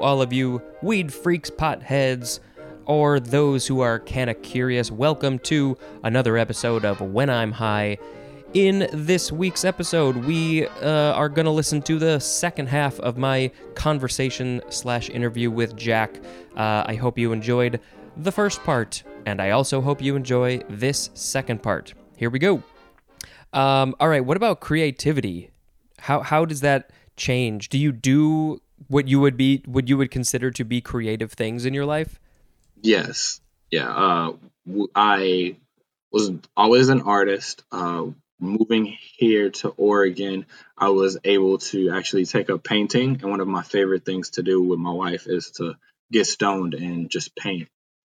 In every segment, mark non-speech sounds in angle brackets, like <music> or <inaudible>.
all of you weed freaks, potheads, or those who are kinda curious. Welcome to another episode of When I'm High. In this week's episode, we uh, are going to listen to the second half of my conversation slash interview with Jack. Uh, I hope you enjoyed the first part, and I also hope you enjoy this second part. Here we go. Um, all right, what about creativity? How how does that change? Do you do what you would be what you would consider to be creative things in your life? Yes. Yeah. Uh, I was always an artist. Uh, moving here to Oregon, I was able to actually take up painting. And one of my favorite things to do with my wife is to get stoned and just paint.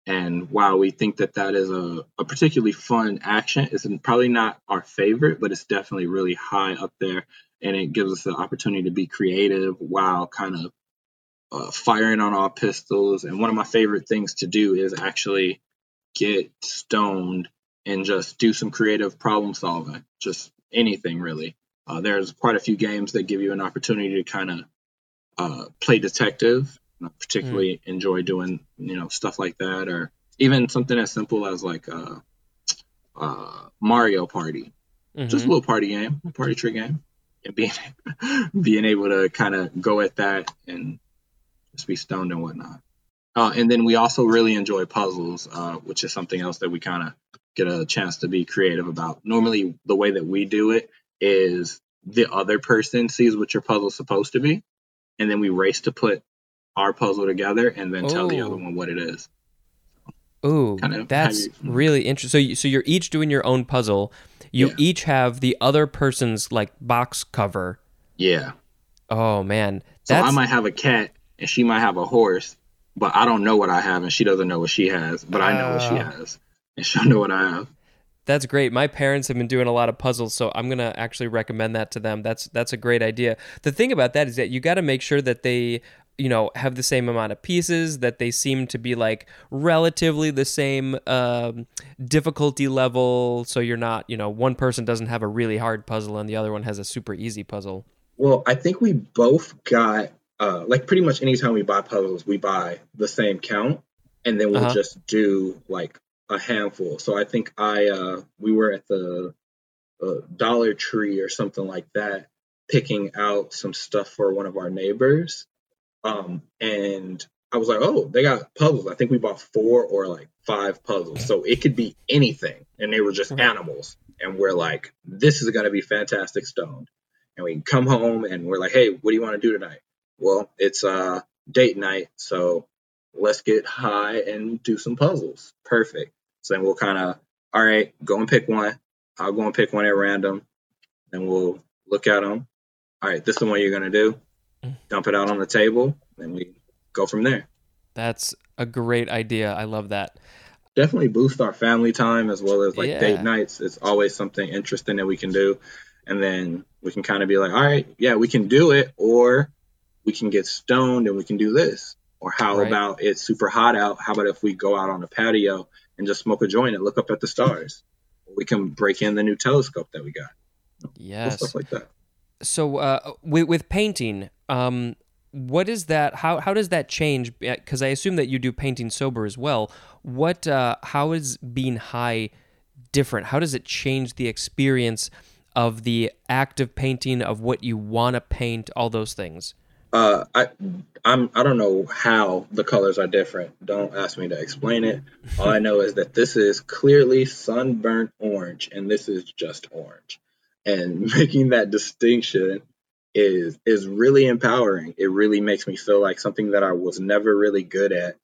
And while we think that that is a, a particularly fun action, it's probably not our favorite, but it's definitely really high up there. And it gives us the opportunity to be creative while kind of uh, firing on all pistols. And one of my favorite things to do is actually get stoned and just do some creative problem solving, just anything really. Uh, there's quite a few games that give you an opportunity to kind of uh, play detective. I particularly mm. enjoy doing you know stuff like that, or even something as simple as like a, uh, uh, Mario Party, mm-hmm. just a little party game, a party trick game, and being <laughs> being able to kind of go at that and just be stoned and whatnot. Uh, and then we also really enjoy puzzles, uh, which is something else that we kind of get a chance to be creative about. Normally, the way that we do it is the other person sees what your puzzle's supposed to be, and then we race to put our puzzle together and then Ooh. tell the other one what it is. Ooh, kind of that's you, really interesting. So, you, so you're each doing your own puzzle. You yeah. each have the other person's like box cover. Yeah. Oh man, that's... so I might have a cat and she might have a horse, but I don't know what I have and she doesn't know what she has, but uh... I know what she ah. has and she'll know what I have. That's great. My parents have been doing a lot of puzzles, so I'm gonna actually recommend that to them. That's that's a great idea. The thing about that is that you got to make sure that they you know have the same amount of pieces that they seem to be like relatively the same um, difficulty level. So you're not you know one person doesn't have a really hard puzzle and the other one has a super easy puzzle. Well i think we both got uh, like pretty much anytime we buy puzzles we buy the same count and then we'll uh-huh. just do like a handful. So i think i uh we were at the uh, dollar tree or something like that picking out some stuff for one of our neighbors um, and I was like, oh, they got puzzles. I think we bought four or like five puzzles. So it could be anything. And they were just animals. And we're like, this is going to be fantastic stoned. And we come home and we're like, hey, what do you want to do tonight? Well, it's uh, date night. So let's get high and do some puzzles. Perfect. So then we'll kind of, all right, go and pick one. I'll go and pick one at random. And we'll look at them. All right, this is the one you're going to do dump it out on the table, and we go from there. That's a great idea. I love that. Definitely boost our family time as well as like yeah. date nights. It's always something interesting that we can do. And then we can kind of be like, all right, yeah, we can do it, or we can get stoned and we can do this. Or how right. about it's super hot out? How about if we go out on the patio and just smoke a joint and look up at the stars? We can break in the new telescope that we got. Yes. Stuff like that so uh, with, with painting, um, what is that? How how does that change? Because I assume that you do painting sober as well. What? Uh, how is being high different? How does it change the experience of the act of painting, of what you want to paint, all those things? Uh, I I'm I don't know how the colors are different. Don't ask me to explain it. All I know is that this is clearly sunburnt orange, and this is just orange and <laughs> making that distinction is is really empowering. It really makes me feel like something that I was never really good at.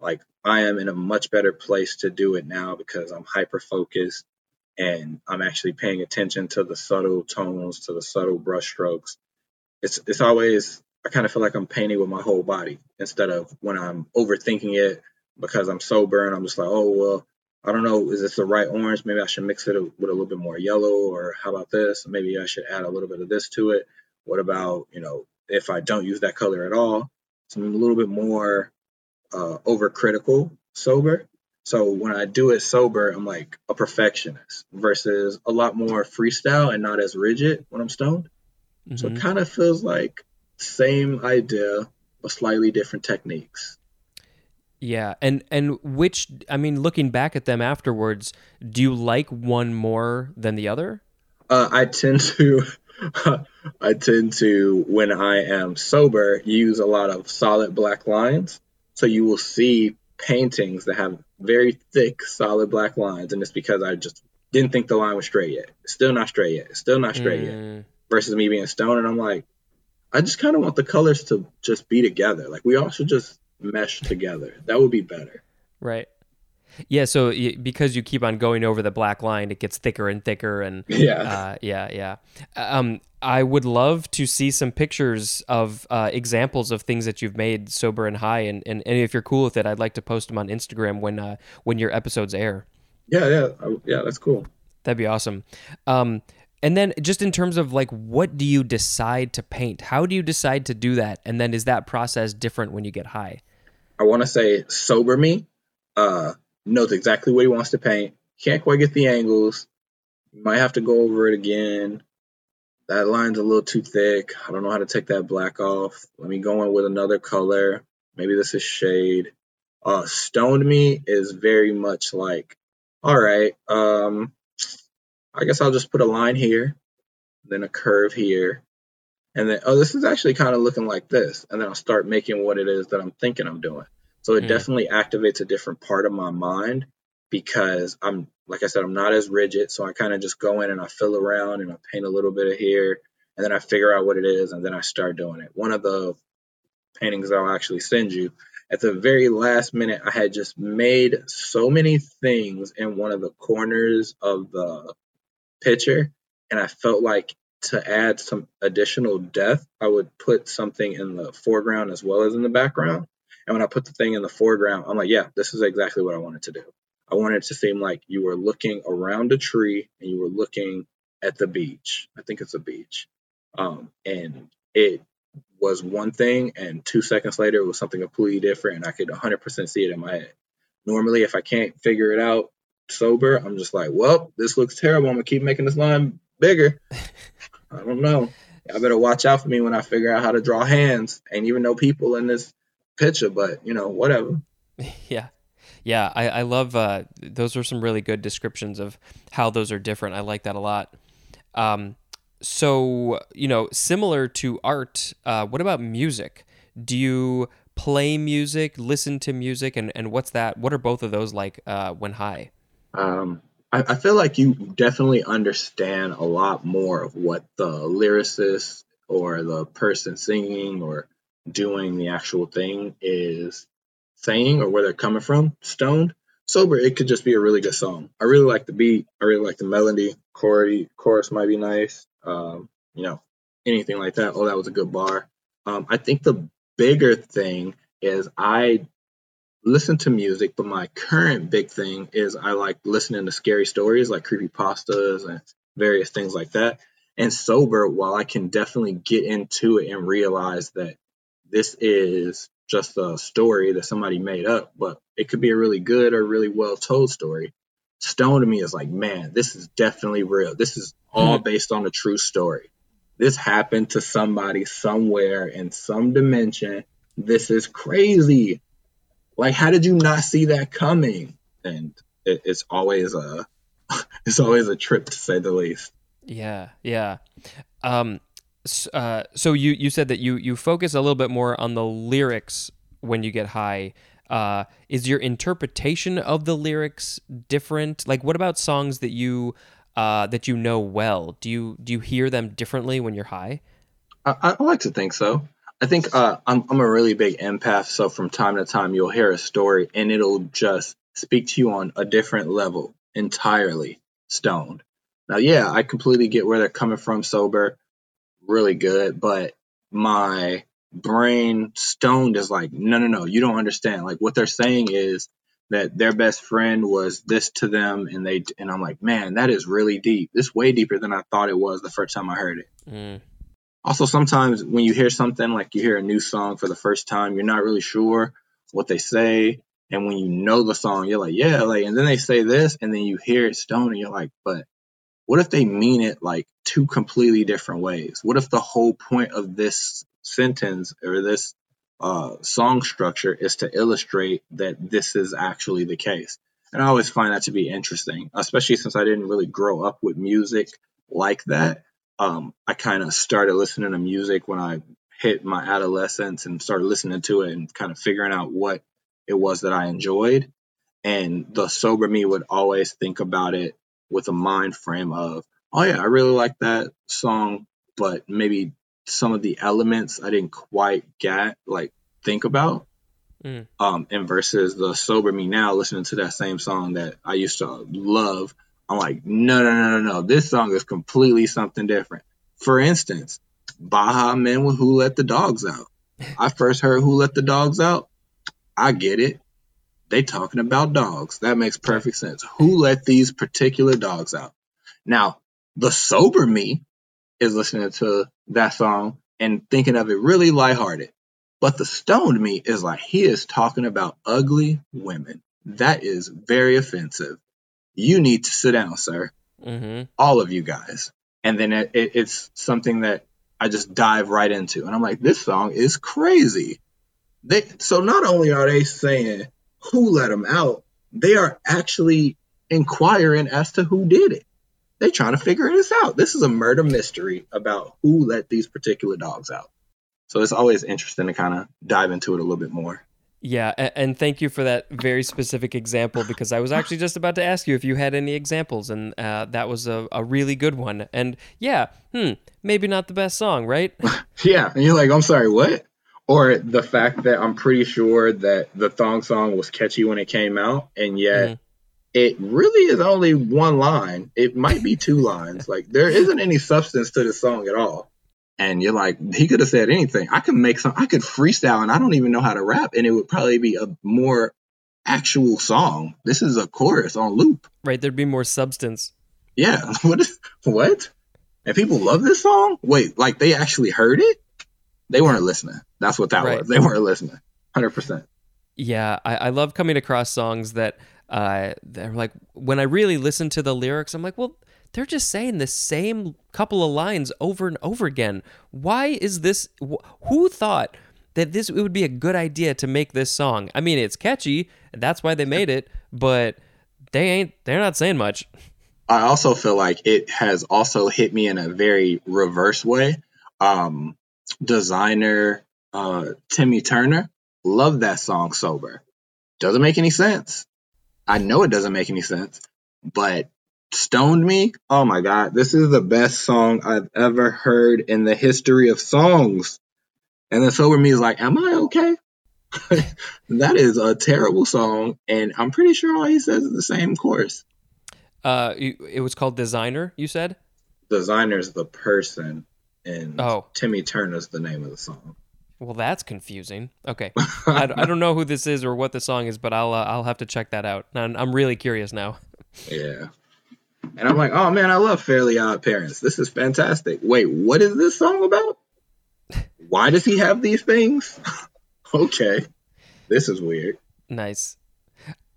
Like I am in a much better place to do it now because I'm hyper focused and I'm actually paying attention to the subtle tones, to the subtle brush strokes. It's it's always I kind of feel like I'm painting with my whole body instead of when I'm overthinking it because I'm sober and I'm just like, oh well, I don't know, is this the right orange? Maybe I should mix it with a little bit more yellow, or how about this? Maybe I should add a little bit of this to it. What about, you know, if I don't use that color at all? So I'm a little bit more uh, overcritical sober. So when I do it sober, I'm like a perfectionist versus a lot more freestyle and not as rigid when I'm stoned. Mm-hmm. So it mm-hmm. kind of feels like same idea, but slightly different techniques. Yeah, and and which I mean, looking back at them afterwards, do you like one more than the other? Uh, I tend to, <laughs> I tend to when I am sober use a lot of solid black lines. So you will see paintings that have very thick, solid black lines, and it's because I just didn't think the line was straight yet. It's still not straight yet. It's still not straight mm. yet. Versus me being stoned, and I'm like, I just kind of want the colors to just be together. Like we all should just mesh together. That would be better. Right. Yeah, so because you keep on going over the black line, it gets thicker and thicker, and yeah, uh, yeah, yeah. Um, I would love to see some pictures of uh, examples of things that you've made sober and high, and, and, and if you're cool with it, I'd like to post them on Instagram when uh, when your episodes air. Yeah, yeah, yeah. That's cool. That'd be awesome. Um, and then just in terms of like what do you decide to paint? How do you decide to do that? And then is that process different when you get high? I want to say sober me uh, knows exactly what he wants to paint. Can't quite get the angles. Might have to go over it again. That line's a little too thick. I don't know how to take that black off. Let me go in with another color. Maybe this is shade. Uh, stoned me is very much like, all right, um, I guess I'll just put a line here, then a curve here, and then, oh, this is actually kind of looking like this. And then I'll start making what it is that I'm thinking I'm doing. So it mm. definitely activates a different part of my mind because I'm, like I said, I'm not as rigid. So I kind of just go in and I fill around and I paint a little bit of here and then I figure out what it is and then I start doing it. One of the paintings I'll actually send you at the very last minute, I had just made so many things in one of the corners of the picture, and I felt like to add some additional depth, I would put something in the foreground as well as in the background. And when I put the thing in the foreground, I'm like, yeah, this is exactly what I wanted to do. I wanted it to seem like you were looking around a tree and you were looking at the beach. I think it's a beach. Um, and it was one thing, and two seconds later, it was something completely different, and I could 100% see it in my head. Normally, if I can't figure it out sober, I'm just like, well, this looks terrible. I'm gonna keep making this line bigger. <laughs> I don't know. I better watch out for me when I figure out how to draw hands. Ain't even no people in this picture, but you know, whatever. <laughs> Yeah. Yeah, I, I love uh, those are some really good descriptions of how those are different. I like that a lot. Um, so, you know, similar to art, uh, what about music? Do you play music, listen to music, and, and what's that? What are both of those like uh, when high? Um, I, I feel like you definitely understand a lot more of what the lyricist or the person singing or doing the actual thing is saying or where they're coming from. Stoned, sober, it could just be a really good song. I really like the beat. I really like the melody. Chorus, chorus might be nice. Um, you know, anything like that. Oh, that was a good bar. Um, I think the bigger thing is I listen to music, but my current big thing is I like listening to scary stories like creepy pastas and various things like that. And sober, while I can definitely get into it and realize that this is just a story that somebody made up, but it could be a really good or really well told story. Stone to me is like, man, this is definitely real. This is all mm-hmm. based on a true story. This happened to somebody somewhere in some dimension. This is crazy. Like, how did you not see that coming? And it, it's always a <laughs> it's always a trip to say the least. Yeah, yeah. Um, uh, so you you said that you you focus a little bit more on the lyrics when you get high. Uh, is your interpretation of the lyrics different? Like, what about songs that you uh, that you know well? Do you do you hear them differently when you're high? I, I like to think so. I think uh, I'm, I'm a really big empath, so from time to time you'll hear a story and it'll just speak to you on a different level entirely stoned. Now, yeah, I completely get where they're coming from sober, really good, but my brain stoned is like, no, no, no, you don't understand. Like what they're saying is that their best friend was this to them, and they and I'm like, man, that is really deep. This way deeper than I thought it was the first time I heard it. Mm also sometimes when you hear something like you hear a new song for the first time you're not really sure what they say and when you know the song you're like yeah like and then they say this and then you hear it stone and you're like but what if they mean it like two completely different ways what if the whole point of this sentence or this uh, song structure is to illustrate that this is actually the case. And I always find that to be interesting, especially since I didn't really grow up with music like that. Um, I kind of started listening to music when I hit my adolescence and started listening to it and kind of figuring out what it was that I enjoyed. And the sober me would always think about it with a mind frame of, oh yeah, I really like that song, but maybe some of the elements I didn't quite get, like think about. Mm. Um, and versus the sober me now listening to that same song that I used to love, I'm like, no, no, no, no, no. This song is completely something different. For instance, Baha Men with Who Let the Dogs Out. <laughs> I first heard Who Let the Dogs Out. I get it. They talking about dogs. That makes perfect sense. Who let these particular dogs out? Now, the sober me is listening to that song and thinking of it really lighthearted. But the stoned me is like, he is talking about ugly women. That is very offensive. You need to sit down, sir. Mm-hmm. All of you guys. And then it, it, it's something that I just dive right into. And I'm like, this song is crazy. They so not only are they saying who let them out, they are actually inquiring as to who did it. They trying to figure this out. This is a murder mystery about who let these particular dogs out. So it's always interesting to kind of dive into it a little bit more. Yeah, and thank you for that very specific example because I was actually just about to ask you if you had any examples, and uh, that was a, a really good one. And yeah, hmm, maybe not the best song, right? <laughs> yeah, and you're like, I'm sorry, what? Or the fact that I'm pretty sure that the thong song was catchy when it came out, and yet mm-hmm. it really is only one line. It might be two lines. Like there isn't any substance to the song at all and you're like, he could have said anything. I could make some, I could freestyle, and I don't even know how to rap, and it would probably be a more actual song. This is a chorus on loop. Right, there'd be more substance. Yeah. <laughs> What is what? And people love this song? Wait, like they actually heard it? They weren't listening. That's what that right. was. They weren't listening. Hundred percent. Yeah, I, I love coming across songs that uh, they're like when I really listen to the lyrics, I'm like, well, they're just saying the same couple of lines over and over again. Why is this? Who thought that this it would be a good idea to make this song? I mean, it's catchy, that's why they made it, but they ain't. They're not saying much. I also feel like it has also hit me in a very reverse way. Um, Desiigner uh, Timmy Turner, love that song sober. Doesn't make any sense. I know it doesn't make any sense, but stoned me. Oh my god, this is the best song I've ever heard in the history of songs. And then sober me is like, am I okay? <laughs> that is a terrible song, and I'm pretty sure all he says is the same chorus. Uh, it was called Designer, You said Desiigner's the person, and oh. Timmy Turner's the name of the song. Well, that's confusing. Okay, <laughs> I, I, don't know who this is or what the song is, but I'll uh, I'll have to check that out. I'm really curious now. Yeah, and I'm like, oh man, I love Fairly Odd Parents. This is fantastic. Wait, what is this song about? Why does he have these things? <laughs> okay, this is weird. Nice.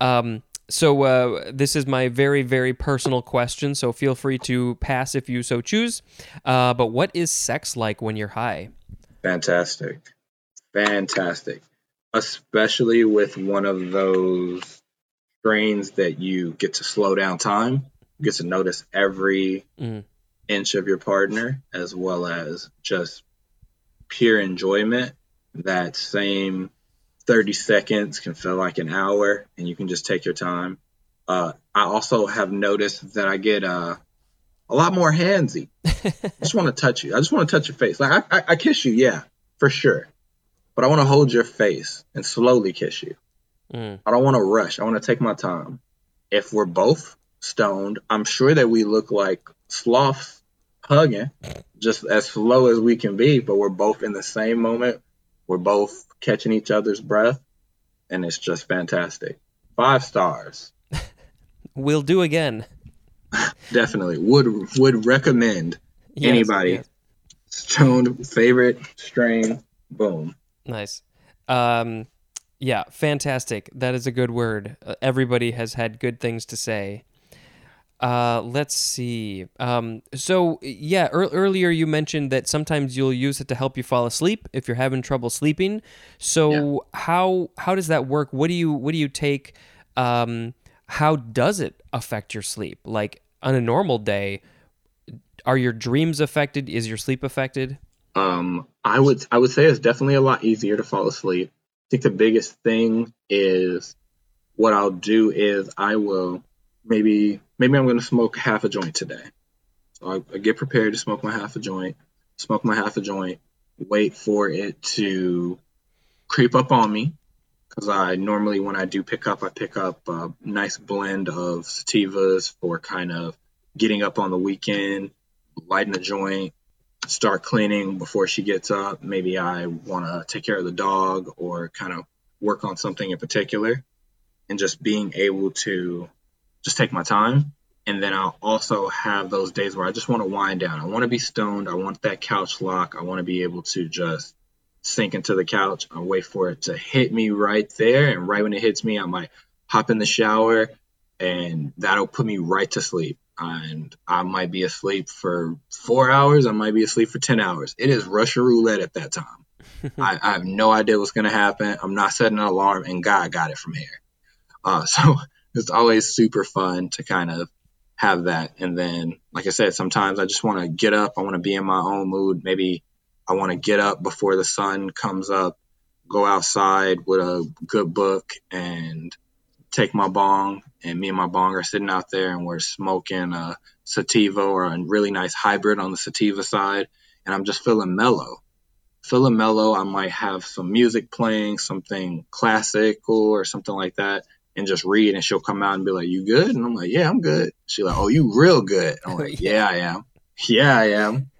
Um, so uh, this is my very very personal question. So feel free to pass if you so choose. Uh, but what is sex like when you're high? Fantastic, fantastic. Especially with one of those strains that you get to slow down time get to notice every mm. inch of your partner as well as just pure enjoyment. That same 30 seconds can feel like an hour and you can just take your time. Uh, I also have noticed that I get uh, a lot more handsy. <laughs> I just want to touch you. I just want to touch your face. Like I, I, I kiss you, yeah, for sure. But I want to hold your face and slowly kiss you. Mm. I don't want to rush. I want to take my time. If we're both stoned, I'm sure that we look like sloths hugging, just as slow as we can be, but we're both in the same moment. We're both catching each other's breath, and it's just fantastic. Five stars. <laughs> we'll do again. <laughs> Definitely would would recommend yes, anybody. Yes. Stoned favorite strain. Boom. Nice. Um, yeah, fantastic. That is a good word. Uh, everybody has had good things to say. Uh, let's see. Um, so yeah, er- earlier you mentioned that sometimes you'll use it to help you fall asleep if you're having trouble sleeping. So yeah. how how does that work? What do you what do you take? Um, how does it affect your sleep? Like on a normal day, are your dreams affected? Is your sleep affected? Um, I would I would say it's definitely a lot easier to fall asleep. I think the biggest thing is what I'll do is I will maybe maybe I'm going to smoke half a joint today. So I, I, get prepared to smoke my half a joint, smoke my half a joint, wait for it to creep up on me. Because I normally, when I do pick up, I pick up a nice blend of sativas for kind of getting up on the weekend, lighting a joint, start cleaning before she gets up. Maybe I want to take care of the dog or kind of work on something in particular. And just being able to just take my time. And then I'll also have those days where I just want to wind down. I want to be stoned. I want that couch lock. I want to be able to just sink into the couch and wait for it to hit me right there. And right when it hits me, I might hop in the shower and that'll put me right to sleep. And I might be asleep for four hours. I might be asleep for 10 hours. It is Russian roulette at that time. <laughs> I, I, have no idea what's going to happen. I'm not setting an alarm, and God got it from here. Uh, <laughs> so it's always super fun to kind of have that. And then, like I said, sometimes I just want to get up. I want to be in my own mood. Maybe I want to get up before the sun comes up, go outside with a good book and take my bong. And me and my bong are sitting out there and we're smoking a sativa or a really nice hybrid on the sativa side. And I'm just feeling mellow. Feeling mellow. I might have some music playing, something classical or something like that and just read and she'll come out and be like, You good? And I'm like, Yeah, I'm good. She's like, Oh, you real good. I'm like, <laughs> Yeah, I am. Yeah, I am.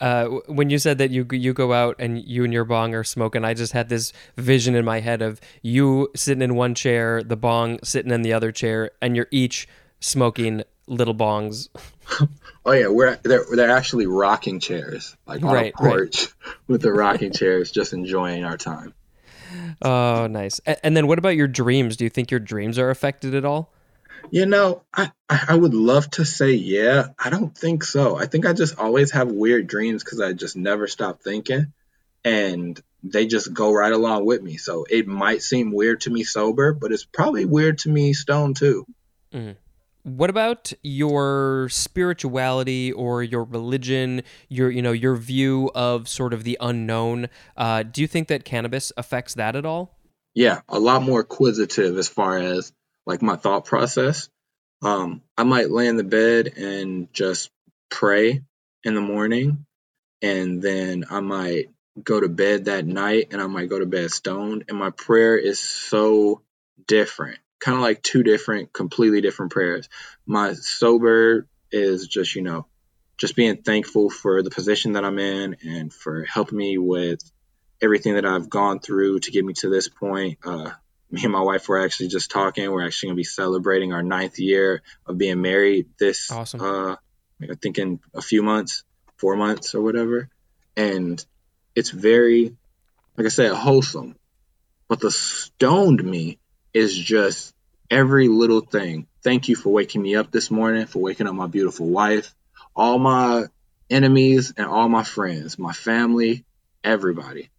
Uh, when you said that you you go out and you and your bong are smoking, I just had this vision in my head of you sitting in one chair, the bong sitting in the other chair, and you're each smoking little bongs. <laughs> oh yeah, we're they're they're actually rocking chairs, like on right, a porch right. <laughs> with the rocking chairs, just enjoying our time. Oh, nice. And then what about your dreams? Do you think your dreams are affected at all? You know, I, I would love to say yeah. I don't think so. I think I just always have weird dreams because I just never stop thinking and they just go right along with me. So it might seem weird to me sober, but it's probably weird to me stone too. Mm. What about your spirituality or your religion, your you know your view of sort of the unknown? Uh, do you think that cannabis affects that at all? Yeah, a lot more acquisitive as far as like my thought process. Um, I might lay in the bed and just pray in the morning, and then I might go to bed that night, and I might go to bed stoned, and my prayer is so different kind of like two different, completely different prayers. My sober is just, you know, just being thankful for the position that I'm in and for helping me with everything that I've gone through to get me to this point. Uh, me and my wife were actually just talking. We're actually going to be celebrating our ninth year of being married this, awesome. uh, I think in a few months, four months or whatever. And it's very, like I said, wholesome. But the stoned me is just every little thing. Thank you for waking me up this morning, for waking up my beautiful wife, all my enemies, and all my friends, my family, everybody.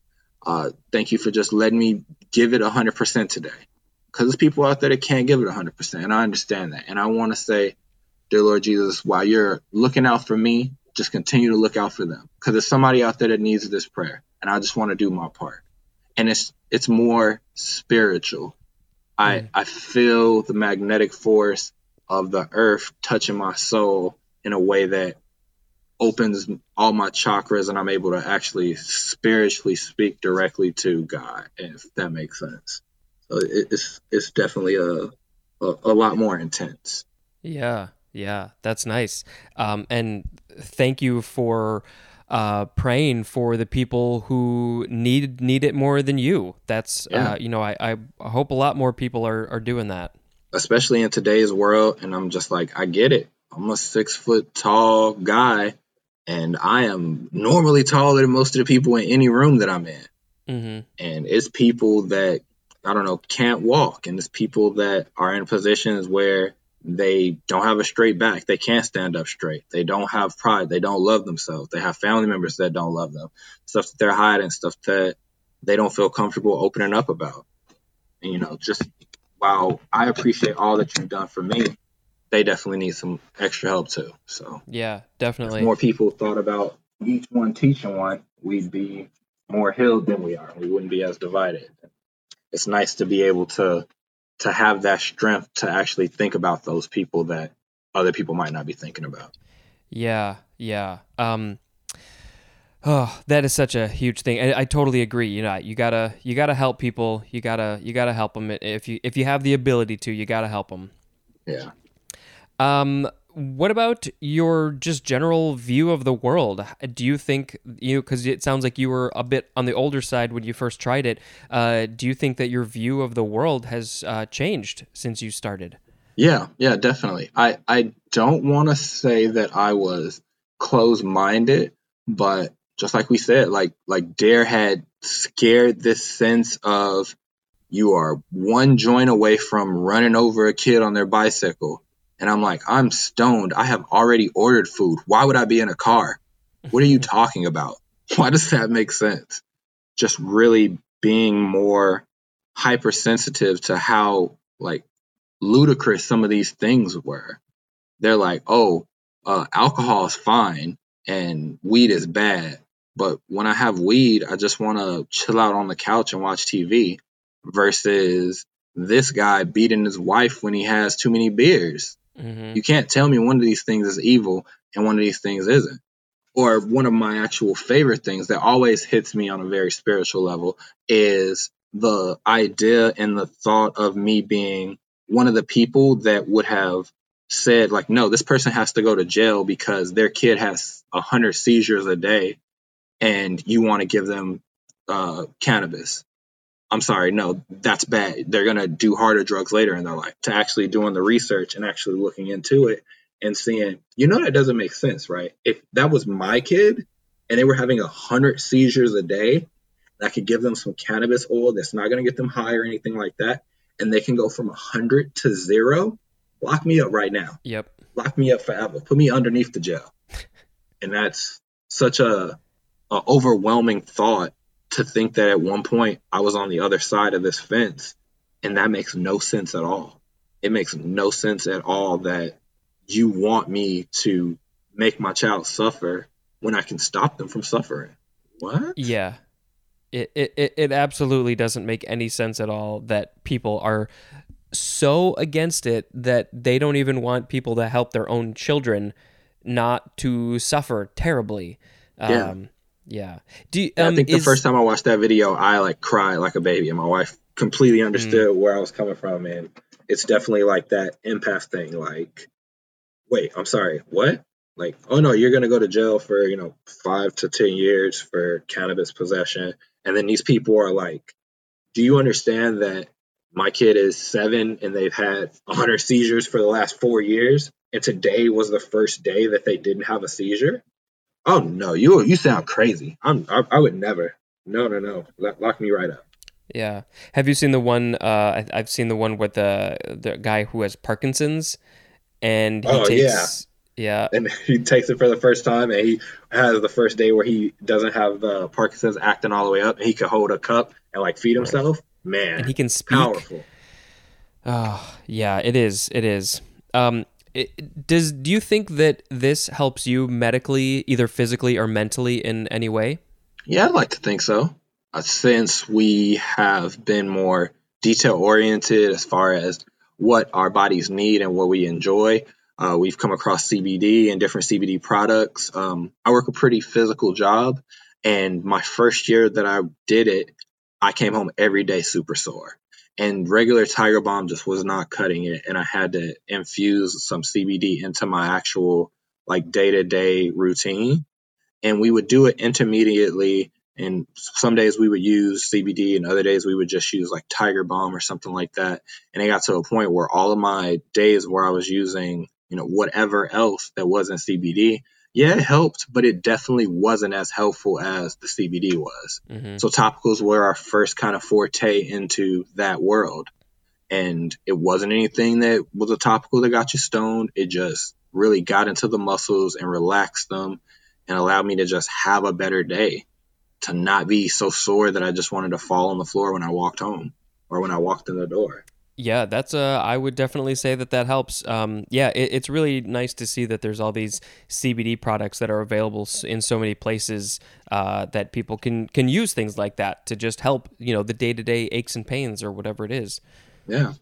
Uh, thank you for just letting me give it 100% today. Because there's people out there that can't give it 100%, and I understand that. And I want to say, dear Lord Jesus, while you're looking out for me, just continue to look out for them. Because there's somebody out there that needs this prayer, and I just want to do my part. And it's it's more spiritual I, mm. I feel the magnetic force of the earth touching my soul in a way that opens all my chakras and I'm able to actually spiritually speak directly to God, if that makes sense. So it's it's definitely a, a, a lot more intense. Yeah, yeah, that's nice. Um, and thank you for uh, praying for the people who need need it more than you. That's uh, yeah. uh, you know I, I hope a lot more people are are doing that. Especially in today's world, and I'm just like I get it. I'm a six foot tall guy, and I am normally taller than most of the people in any room that I'm in. Mm-hmm. And it's people that I don't know can't walk, and it's people that are in positions where they don't have a straight back. They can't stand up straight. They don't have pride. They don't love themselves. They have family members that don't love them. Stuff that they're hiding, stuff that they don't feel comfortable opening up about. And, you know, just while I appreciate all that you've done for me, they definitely need some extra help too. So yeah, definitely. If more people thought about each one teaching one, we'd be more healed than we are. We wouldn't be as divided. It's nice to be able to to have that strength to actually think about those people that other people might not be thinking about. Yeah, yeah. Um, oh, that is such a huge thing. I, I totally agree. You know, you gotta you gotta help people. You gotta you gotta help them if you if you have the ability to. You gotta help them. Yeah. Um, what about your just general view of the world? Do you think you because it sounds like you were a bit on the older side when you first tried it? Uh, do you think that your view of the world has uh, changed since you started? Yeah, yeah, definitely. I I don't want to say that I was closed minded, but just like we said, like like Dare had scared this sense of you are one joint away from running over a kid on their bicycle and I'm like, I'm stoned. I have already ordered food. Why would I be in a car? What are you <laughs> talking about? <laughs> Why does that make sense? Just really being more hypersensitive to how like ludicrous some of these things were. They're like, oh, uh, alcohol is fine and weed is bad. But when I have weed, I just want to chill out on the couch and watch TV versus this guy beating his wife when he has too many beers. Mm-hmm. You can't tell me one of these things is evil and one of these things isn't. Or one of my actual favorite things that always hits me on a very spiritual level is the idea and the thought of me being one of the people that would have said like no this person has to go to jail because their kid has a hundred seizures a day and you want to give them uh, cannabis I'm sorry, no, that's bad. They're going to do harder drugs later in their life. To actually doing the research and actually looking into it and seeing, you know, that doesn't make sense, right? If that was my kid and they were having a hundred seizures a day, I could give them some cannabis oil that's not going to get them high or anything like that, and they can go from a hundred to zero. Lock me up right now. Yep. Lock me up forever. Put me underneath the jail. <laughs> and that's such a, a overwhelming thought to think that at one point I was on the other side of this fence, and that makes no sense at all. It makes no sense at all that you want me to make my child suffer when I can stop them from suffering. What? Yeah. It, it, it absolutely doesn't make any sense at all that people are so against it that they don't even want people to help their own children not to suffer terribly. Yeah. Um, yeah. Do you, um, I think is... the first time I watched that video, I like cried like a baby, and my wife completely understood mm. where I was coming from, and it's definitely like that empath thing. Like, wait, I'm sorry, what? Like, oh no, you're gonna go to jail for you know five to ten years for cannabis possession, and then these people are like, do you understand that my kid is seven and they've had 100 seizures for the last four years, and today was the first day that they didn't have a seizure? Oh no, you you sound crazy. I'm I, I would never. No, no, no. Lock, lock, me right up. Yeah. Have you seen the one? Uh, I, have seen the one with the the guy who has Parkinson's, and he oh, takes. Yeah. yeah. And <laughs> he takes it for the first time, and he has the first day where he doesn't have the Parkinson's acting all the way up, and he can hold a cup and like feed himself. Man, and he can speak. Powerful. Oh yeah, it is. It is. Um, does do you think that this helps you medically, either physically or mentally, in any way? Yeah, I'd like to think so. Uh, since we have been more detail oriented as far as what our bodies need and what we enjoy, uh, we've come across CBD and different CBD products. Um, I work a pretty physical job, and my first year that I did it, I came home every day super sore and regular Tiger Balm just was not cutting it, and I had to infuse some CBD into my actual like day to day routine, and we would do it intermediately. And some days we would use CBD, and other days we would just use like Tiger Balm or something like that. And it got to a point where all of my days where I was using, you know, whatever else that wasn't CBD, yeah, it helped, but it definitely wasn't as helpful as the CBD was. Mm-hmm. So topicals were our first kind of forte into that world. and it wasn't anything that was a topical that got you stoned. It just really got into the muscles and relaxed them and allowed me to just have a better day, to not be so sore that I just wanted to fall on the floor when I walked home or when I walked in the door. Yeah, that's uh I would definitely say that that helps. Um, yeah, it, it's really nice to see that there's all these CBD products that are available in so many places uh, that people can can use things like that to just help you know the day to day aches and pains or whatever it is. Yeah,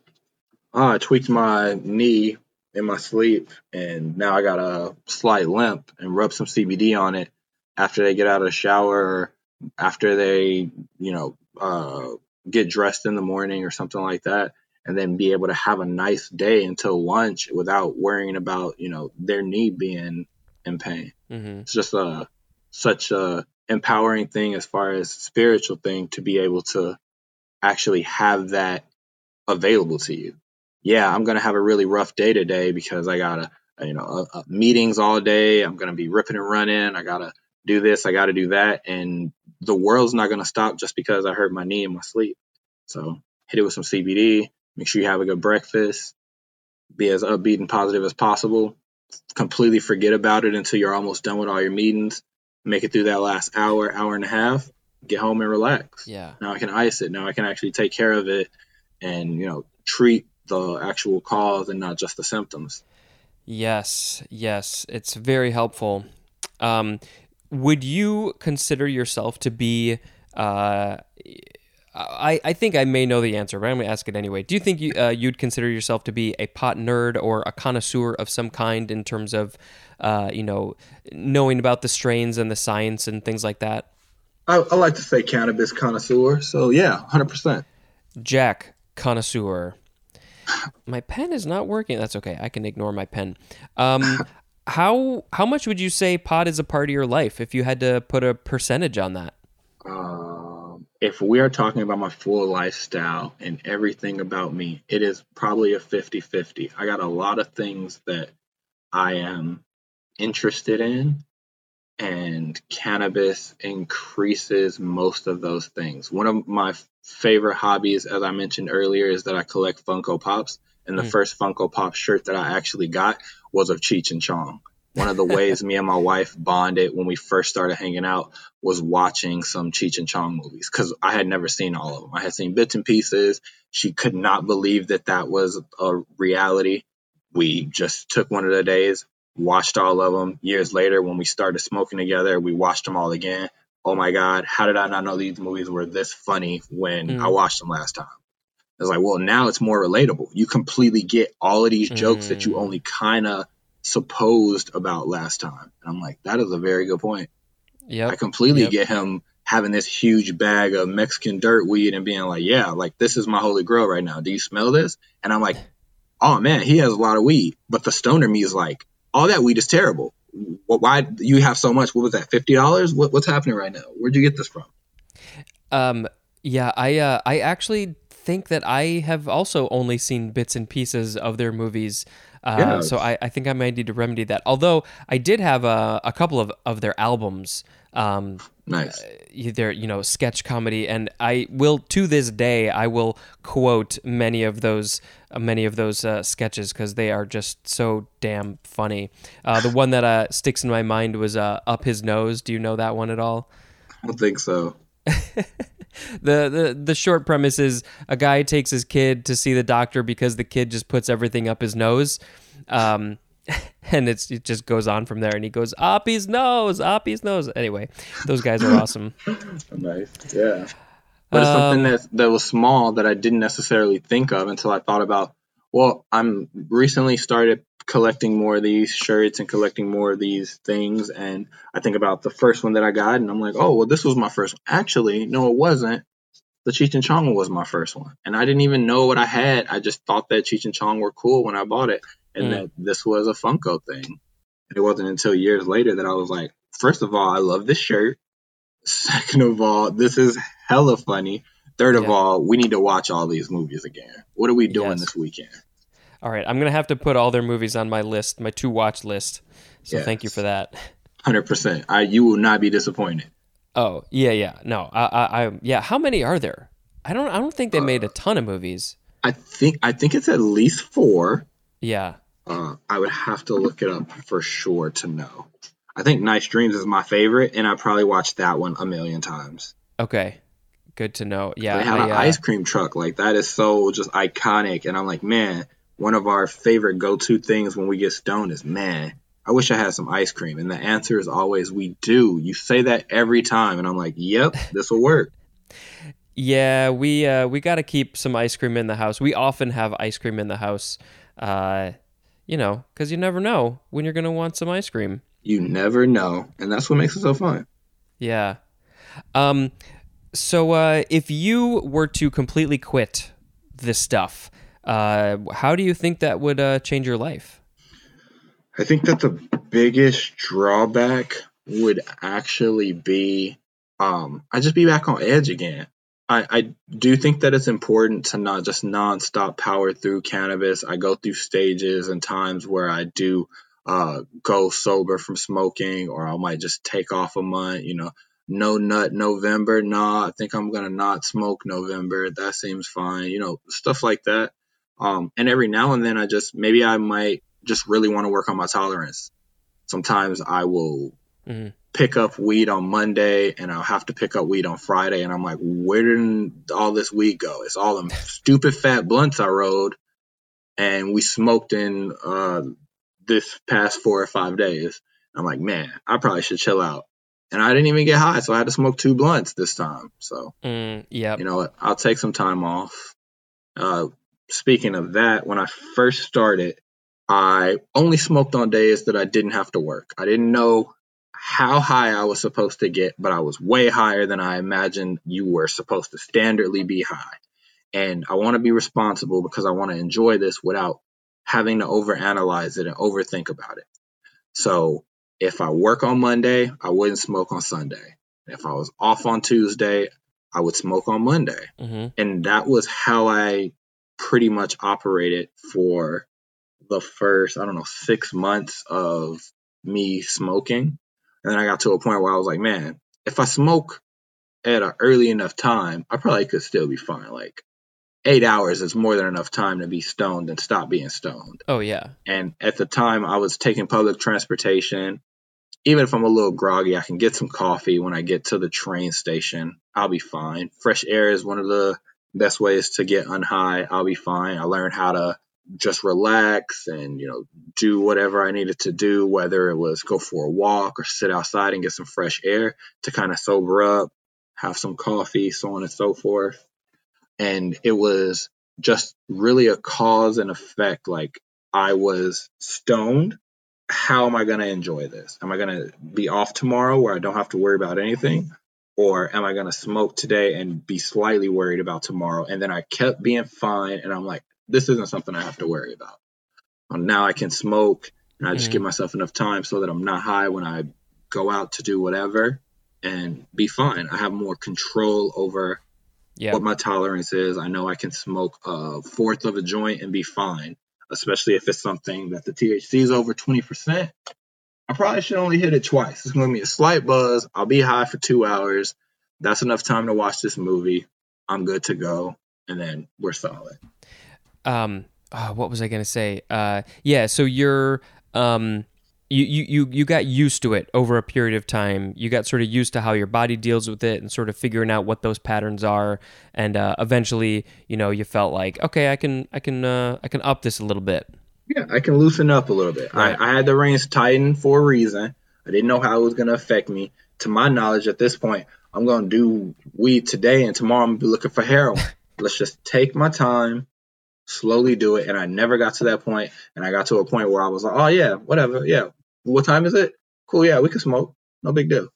uh, I tweaked my knee in my sleep, and now I got a slight limp. And rub some CBD on it after they get out of the shower, after they you know uh, get dressed in the morning or something like that and then be able to have a nice day until lunch without worrying about you know their knee being in pain. Mm-hmm. It's just a such a empowering thing as far as spiritual thing to be able to actually have that available to you. Yeah, I'm gonna have a really rough day today because I gotta you know uh, uh, meetings all day. I'm gonna be ripping and running. I gotta do this. I gotta do that, and the world's not gonna stop just because I hurt my knee in my sleep. So hit it with some CBD, Make sure you have a good breakfast. Be as upbeat and positive as possible. Completely forget about it until you're almost done with all your meetings. Make it through that last hour, hour and a half. Get home and relax. Yeah. Now I can ice it. Now I can actually take care of it and, you know, treat the actual cause and not just the symptoms. Yes, yes, it's very helpful. Um, would you consider yourself to be uh, I, I think I may know the answer, but I'm going to ask it anyway. Do you think you, uh, you'd consider yourself to be a pot nerd or a connoisseur of some kind in terms of, uh, you know, knowing about the strains and the science and things like that? I, I like to say cannabis connoisseur. So yeah, hundred percent. Jack connoisseur. My pen is not working. That's okay. I can ignore my pen. Um, <laughs> how how much would you say pot is a part of your life if you had to put a percentage on that? If we are talking about my full lifestyle and everything about me, it is probably a 50 50. I got a lot of things that I am interested in, and cannabis increases most of those things. One of my favorite hobbies, as I mentioned earlier, is that I collect Funko Pops. And the mm. first Funko Pop shirt that I actually got was of Cheech and Chong. One of the ways me and my wife bonded when we first started hanging out was watching some Cheech and Chong movies because I had never seen all of them. I had seen bits and pieces. She could not believe that that was a reality. We just took one of the days, watched all of them. Years later, when we started smoking together, we watched them all again. Oh my God, how did I not know these movies were this funny when mm. I watched them last time? It's like, well, now it's more relatable. You completely get all of these jokes mm. that you mm. only kind of supposed about last time. And I'm like, that is a very good point. Yeah. I completely yep. get him having this huge bag of Mexican dirt weed and being like, yeah, like this is my holy grail right now. Do you smell this? And I'm like, oh man, he has a lot of weed. But the stoner me is like, all that weed is terrible. Why you have so much? What was that? Fifty dollars? What, what's happening right now? Where'd you get this from? Um, yeah, I uh, I actually think that I have also only seen bits and pieces of their movies. Uh, yeah. So I, I think I might need to remedy that. Although I did have a, a couple of, of their albums. Um, nice. Uh, their you know sketch comedy, and I will to this day I will quote many of those uh, many of those uh, sketches because they are just so damn funny. Uh, the one that uh, sticks in my mind was uh, "Up His Nose." Do you know that one at all? I don't think so. <laughs> the, the the short premise is a guy takes his kid to see the doctor because the kid just puts everything up his nose. Um, <laughs> and it's it just goes on from there and he goes up his nose up his nose anyway those guys are awesome <laughs> nice yeah but it's um, something that that was small that i didn't necessarily think of until i thought about well i'm recently started collecting more of these shirts and collecting more of these things. And I think about the first one that I got, and I'm like, oh, well, this was my first one. Actually, no, it wasn't. The Cheech and Chong was my first one. And I didn't even know what I had. I just thought that Cheech and Chong were cool when I bought it and mm. that this was a Funko thing. And it wasn't until years later that I was like, first of all, I love this shirt. Second of all, this is hella funny. Third of yeah. all, we need to watch all these movies again. What are we doing yes. this weekend? All right, I'm gonna have to put all their movies on my list, my to watch list. So yes. thank you for that. Hundred percent. I you will not be disappointed. Oh yeah, yeah. No, I, I, I, yeah. How many are there? I don't, I don't think they made a ton of movies. I think I think it's at least four. Yeah. Uh, I would have to look it up for sure to know. I think Nice Dreams is my favorite, and I probably watched that one a million times. Okay. Good to know. Yeah. they had an uh, ice cream truck like that is so just iconic, and I'm like, man, one of our favorite go-to things when we get stoned is, man, I wish I had some ice cream, and the answer is always, we do. You say that every time, and I'm like, yep, this will work. Yeah, we uh, we got to keep some ice cream in the house. We often have ice cream in the house, uh, you know, because you never know when you're gonna want some ice cream. You never know, and that's what makes it so fun. Yeah. Um. So, uh, if you were to completely quit this stuff, uh, how do you think that would uh, change your life? I think that the biggest drawback would actually be um I just be back on edge again. I, I do think that it's important to not just nonstop power through cannabis. I go through stages and times where I do uh, go sober from smoking, or I might just take off a month. You know, no nut November. Nah, I think I'm gonna not smoke November. That seems fine. You know, stuff like that. Um, and every now and then, I just maybe I might just really want to work on my tolerance. Sometimes I will Mhm. pick up weed on Monday and I'll have to pick up weed on Friday. And I'm like, where did all this weed go? It's all them stupid fat blunts I rolled and we smoked in uh, this past four or five days. I'm like, man, I probably should chill out. And I didn't even get high, so I had to smoke two blunts this time. So, Mm, yep. you know what? I'll take some time off. Uh, speaking of that, when I first started, I only smoked on days that I didn't have to work. I didn't know how high I was supposed to get, but I was way higher than I imagined you were supposed to standardly be high. And I want to be responsible because I want to enjoy this without having to overanalyze it and overthink about it. So if I work on Monday, I wouldn't smoke on Sunday. If I was off on Tuesday, I would smoke on Monday. Mm-hmm. And that was how I pretty much operated for the first, I don't know, six months of me smoking. And then I got to a point where I was like, man, if I smoke at an early enough time, I probably could still be fine. Like eight hours is more than enough time to be stoned and stop being stoned. Oh yeah. And at the time, I was taking public transportation. Even if I'm a little groggy, I can get some coffee when I get to the train station. I'll be fine. Fresh air is one of the best ways to get unhigh. I'll be fine. I learned how to just relax and you know do whatever I needed to do, whether it was go for a walk or sit outside and get some fresh air to kind of sober up, have some coffee, so on and so forth. And it was just really a cause and effect. Like I was stoned. How am I going to enjoy this? Am I going to be off tomorrow where I don't have to worry about anything? Or am I going to smoke today and be slightly worried about tomorrow? And then I kept being fine. And I'm like, this isn't something I have to worry about. Um, now I can smoke and I just give myself enough time so that I'm not high when I go out to do whatever and be fine. I have more control over Yeah. what my tolerance is. I know I can smoke a fourth of a joint and be fine, especially if it's something that the THC is over 20%. I probably should only hit it twice. It's going to be a slight buzz. I'll be high for two hours. That's enough time to watch this movie. I'm good to go. And then we're solid. um uh, what was i going to say uh yeah so you're um you, you you you got used to it over a period of time you got sort of used to how your body deals with it and sort of figuring out what those patterns are and uh, eventually you know you felt like okay i can i can uh, i can up this a little bit Yeah, I can loosen up a little bit. Right. I, I had the reins tightened for a reason. I didn't know how it was going to affect me. To my knowledge, at this point, I'm going to do weed today, and tomorrow I'm going to be looking for heroin. <laughs> Let's just take my time, slowly do it. And I never got to that point. and I got to a point where I was like, oh yeah, whatever, yeah. What time is it? Cool, yeah, we can smoke. No big deal.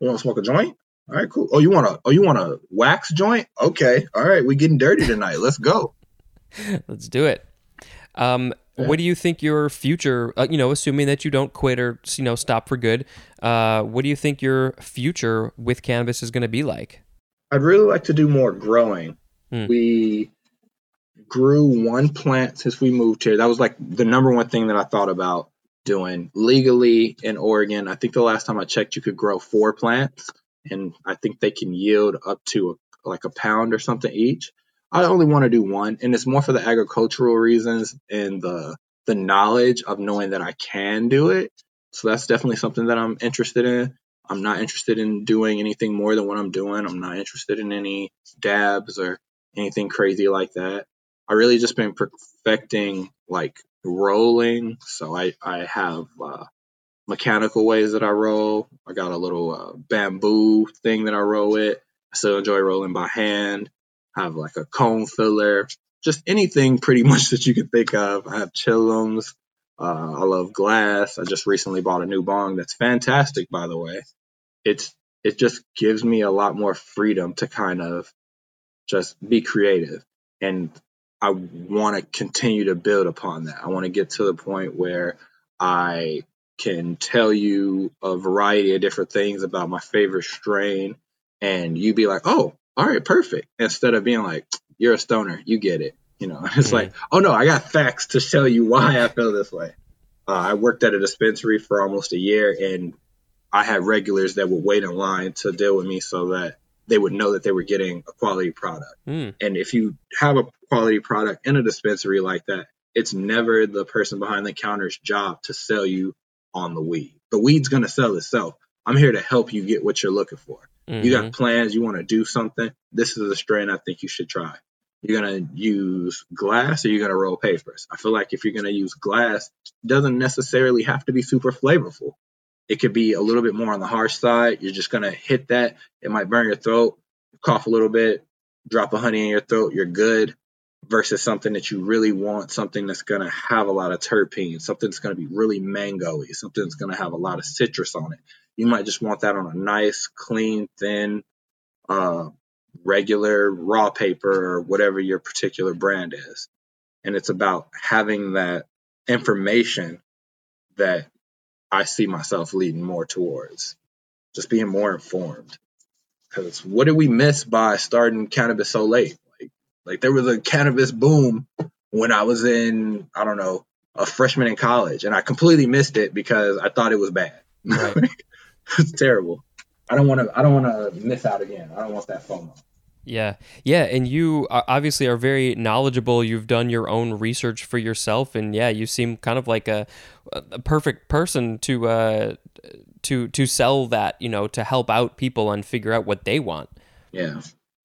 You want to smoke a joint? All right, cool. Oh, you want to? Oh, you want a wax joint? Okay, all right. We getting dirty tonight. Let's go. <laughs> let's do it um Yeah. what do you think your future uh, you know assuming that you don't quit or you know stop for good uh what do you think your future with cannabis is going to be like I'd really like to do more growing. Hmm. We grew one plant since we moved here. That was like the number one thing that I thought about doing legally in Oregon. I think the last time I checked, you could grow four plants, and I think they can yield up to a, like a pound or something each. I only want to do one, and it's more for the agricultural reasons and the the knowledge of knowing that I can do it. So that's definitely something that I'm interested in. I'm not interested in doing anything more than what I'm doing. I'm not interested in any dabs or anything crazy like that. I really just been perfecting like rolling. So I I have uh, mechanical ways that I roll. I got a little uh, bamboo thing that I roll with. I still enjoy rolling by hand. Have like a cone filler, just anything pretty <laughs> much that you can think of. I have chillums. Uh, I love glass. I just recently bought a new bong that's fantastic, by the way. It's it just gives me a lot more freedom to kind of just be creative, and I want to continue to build upon that. I want to get to the point where I can tell you a variety of different things about my favorite strain, and you be like, "Oh, all right, perfect," instead of being like, "You're a stoner, you get it." You know, <laughs> it's mm-hmm. like, "Oh no, I got facts to tell you why I feel this way." Uh, I worked at a dispensary for almost a year, and I had regulars that would wait in line to deal with me so that they would know that they were getting a quality product. Mm. And if you have a quality product in a dispensary like that, it's never the person behind the counter's job to sell you on the weed. The weed's going to sell itself. I'm here to help you get what you're looking for. Mm-hmm. You got mm-hmm. plans, you want to do something. This is a strain I think you should try. You're going to use glass or you're going to roll papers. I feel like if you're going to use glass, it doesn't necessarily have to be super flavorful. It could be a little bit more on the harsh side. You're just going to hit that. It might burn your throat, cough a little bit, drop a honey in your throat. You're good versus something that you really want, something that's going to have a lot of terpenes, something that's going to be really mangoey, something that's going to have a lot of citrus on it. You might just want that on a nice, clean, thin, uh, regular raw paper or whatever your particular brand is. And it's about having that information that I see myself leading more towards, just being more informed. Because what did we miss by starting cannabis so late? Like like there was a cannabis boom when I was in, I don't know, a freshman in college, and I completely missed it because I thought it was bad. Right. <laughs> it's <laughs> terrible. I don't want to. I don't want to miss out again. I don't want that FOMO. Yeah, yeah, and you obviously are very knowledgeable. You've done your own research for yourself, and yeah, you seem kind of like a, a perfect person to uh, to to sell that. You know, to help out people and figure out what they want. Yeah,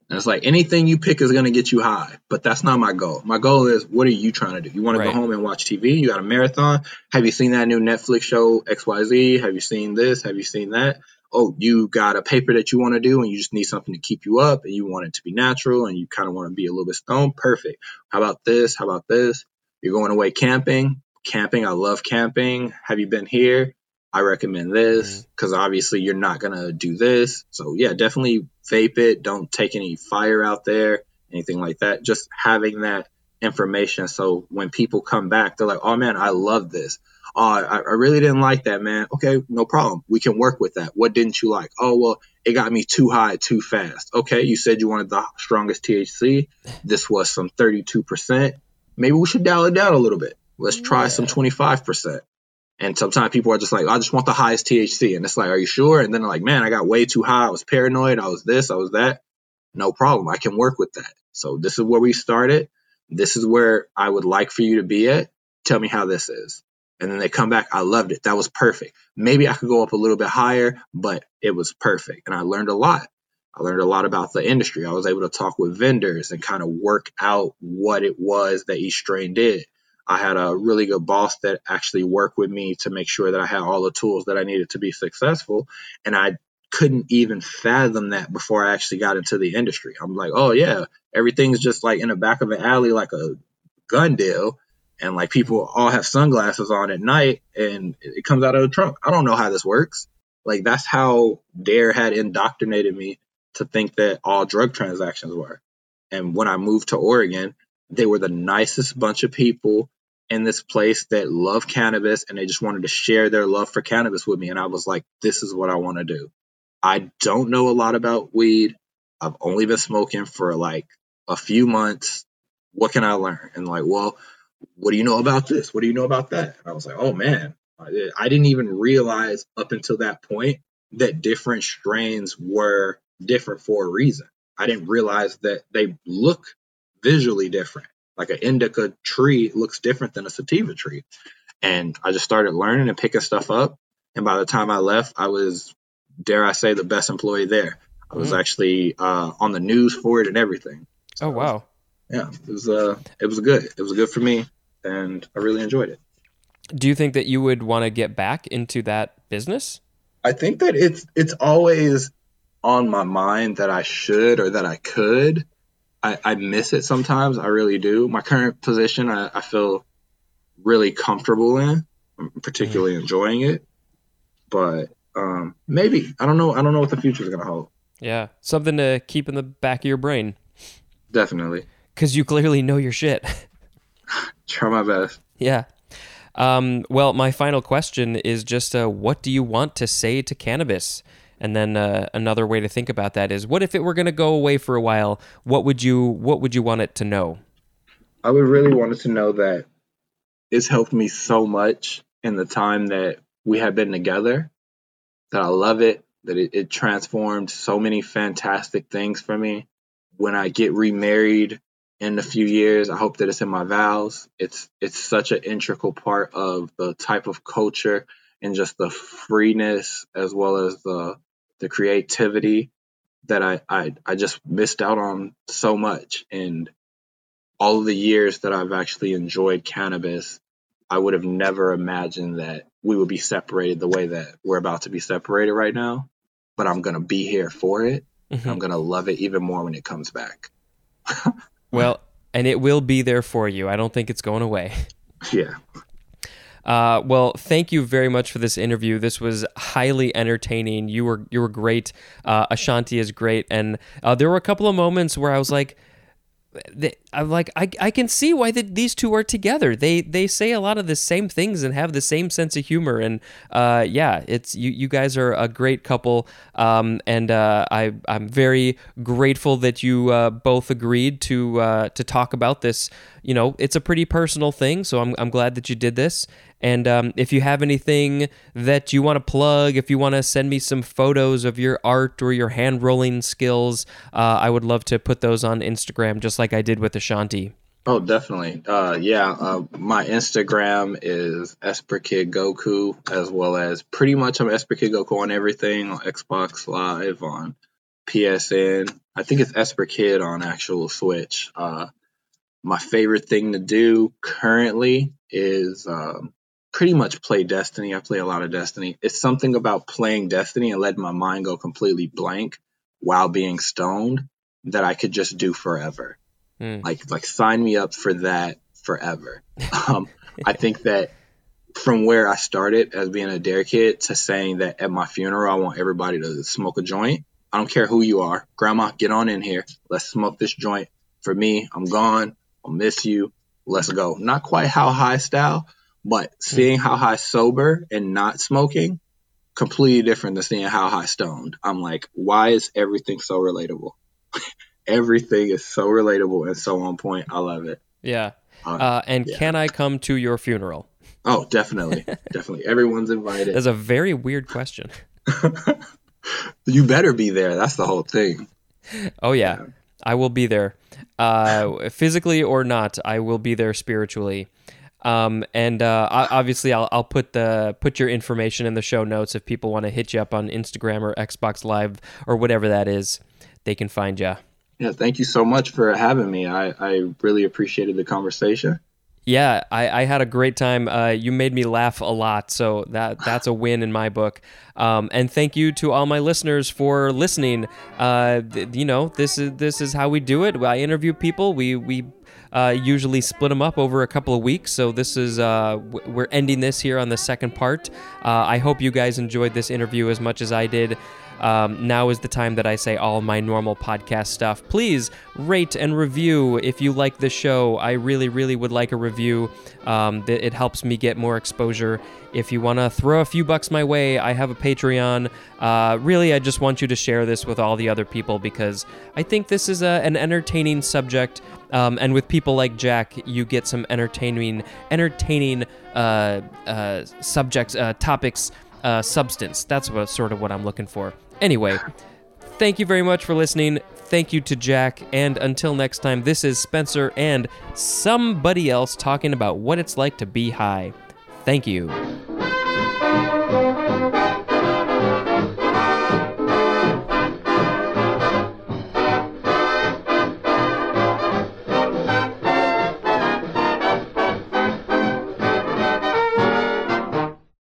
and it's like anything you pick is going to get you high, but that's not my goal. My goal is what are you trying to do? You want right. to go home and watch TV? You got a marathon? Have you seen that new Netflix show XYZ? Have you seen this? Have you seen that? Oh, you got a paper that you want to do and you just need something to keep you up and you want it to be natural and you kind of want to be a little bit stoned? Perfect. How about this? How about this? You're going away camping? Camping, I love camping. Have you been here? I recommend this because mm-hmm. obviously you're not gonna do this. So yeah, definitely vape it. Don't take any fire out there, anything like that. Just having that information so when people come back, they're like, "Oh man, I love this. Oh, I, I really didn't like that, man. Okay, no problem. We can work with that. What didn't you like? Oh well, it got me too high too fast. Okay, you said you wanted the strongest THC. This was some 32%. Maybe we should dial it down a little bit. Let's try yeah. some 25%. And sometimes people are just like, I just want the highest THC. And it's like, are you sure? And then like, man, I got way too high. I was paranoid. I was this, I was that. No problem. I can work with that. So this is where we started. This is where I would like for you to be at. Tell me how this is. And then they come back. I loved it. That was perfect. Maybe I could go up a little bit higher, but it was perfect. And I learned a lot. I learned a lot about the industry. I was able to talk with vendors and kind of work out what it was that each strain did. I had a really good boss that actually worked with me to make sure that I had all the tools that I needed to be successful. And I couldn't even fathom that before I actually got into the industry. I'm like, oh yeah, everything's just like in the back of an alley, like a gun deal. And like people all have sunglasses on at night and it comes out of the trunk. I don't know how this works. Like that's how Dare had indoctrinated me to think that all drug transactions were. And when I moved to Oregon, they were the nicest bunch of people in this place that love cannabis and they just wanted to share their love for cannabis with me. And I was like, this is what I want to do. I don't know a lot about weed. I've only been smoking for like a few months. What can I learn? And like, well, what do you know about this? What do you know about that? And I was like, oh man, I didn't even realize up until that point that different strains were different for a reason. I didn't realize that they look visually different. Like an indica tree looks different than a sativa tree. And I just started learning and picking stuff up. And by the time I left, I was, dare I say, the best employee there. I was Mm. actually uh, on the news for it and everything. Oh wow. Yeah, it was uh, it was good. It was good for me, and I really enjoyed it. Do you think that you would want to get back into that business? I think that it's it's always on my mind that I should or that I could. I, I miss it sometimes. I really do. My current position, I, I feel really comfortable in. I'm particularly enjoying it, but um, maybe I don't know. I don't know what the future is gonna hold. Yeah, something to keep in the back of your brain Definitely, because you clearly know your shit. <laughs> try my best. yeah. Um, well, my final question is just uh, what do you want to say to cannabis? And then uh, another way to think about that is what if it were going to go away for a while? What would you what would you want it to know? I would really want it to know that it's helped me so much in the time that we have been together. That I love it. That it, it transformed so many fantastic things for me. When I get remarried in a few years, I hope that it's in my vows. It's it's such an integral part of the type of culture and just the freeness as well as the the creativity that I, I I just missed out on so much. And all of the years that I've actually enjoyed cannabis, I would have never imagined that we would be separated the way that we're about to be separated right now. But I'm gonna be here for it. Mhm. I'm gonna love it even more when it comes back. <laughs> Well, and it will be there for you. I don't think it's going away. Yeah. Uh, well, thank you very much for this interview. This was highly entertaining. You were you were great. Uh, Ashanti is great, and uh, there were a couple of moments where I was like, I'm like, I, I can see why the, these two are together. They they say a lot of the same things and have the same sense of humor. And uh, yeah, it's you you guys are a great couple. Um, and uh, I I'm very grateful that you uh, both agreed to uh, to talk about this. You know, it's a pretty personal thing, so I'm I'm glad that you did this. And um, if you have anything that you want to plug, if you want to send me some photos of your art or your hand rolling skills, uh, I would love to put those on Instagram, just like I did with Ashanti. Oh, definitely. Uh, yeah. Uh, my Instagram is Esperkid Goku, as well as pretty much I'm Esperkid Goku on everything on Xbox Live, on PSN. I think it's Esperkid on actual Switch. Uh, my favorite thing to do currently is um, pretty much play Destiny. I play a lot of Destiny. It's something about playing Destiny and letting my mind go completely blank while being stoned that I could just do forever Hmm. like like sign me up for that forever. <laughs> Um, I think that from where I started as being a dare kid to saying that at my funeral I want everybody to smoke a joint. I don't care who you are, grandma, get on in here. Let's smoke this joint. For me, I'm gone. I'll miss you. Let's go. Not quite how high style, but seeing how high sober and not smoking, completely different than seeing how high stoned. I'm like, why is everything so relatable? <laughs> everything is so relatable and so on point. I love it. Yeah. Uh, Uh, and yeah. can I come to your funeral? oh, definitely, <laughs> definitely. Everyone's invited. That's a very weird question. <laughs> you better be there. That's the whole thing. Oh yeah, I will be there, uh, physically or not. I will be there spiritually. Um, and uh, obviously, I'll, I'll put the put your information in the show notes if people want to hit you up on Instagram or Xbox Live or whatever that is. They can find you. Yeah, thank you so much for having me. I, I really appreciated the conversation. Yeah, I, I had a great time. Uh, you made me laugh a lot, so that that's a win in my book. Um, and thank you to all my listeners for listening. Uh, th- you know, this is this is how we do it. I interview people. We we uh, usually split them up over a couple of weeks. So this is uh, w- we're ending this here on the second part. Uh, I hope you guys enjoyed this interview as much as I did. Um, now is the time that I say all my normal podcast stuff. Please rate and review if you like the show. I really, really would like a review. Um, it helps me get more exposure. If you want to throw a few bucks my way, I have a Patreon. Uh, really, I just want you to share this with all the other people because I think this is a, an entertaining subject. Um, and with people like Jack, you get some entertaining, entertaining uh, uh, subjects, uh, topics, uh, substance. That's what sort of what I'm looking for. Anyway, thank you very much for listening. Thank you to Jack. And until next time, this is Spencer and somebody else talking about what it's like to be high. Thank you.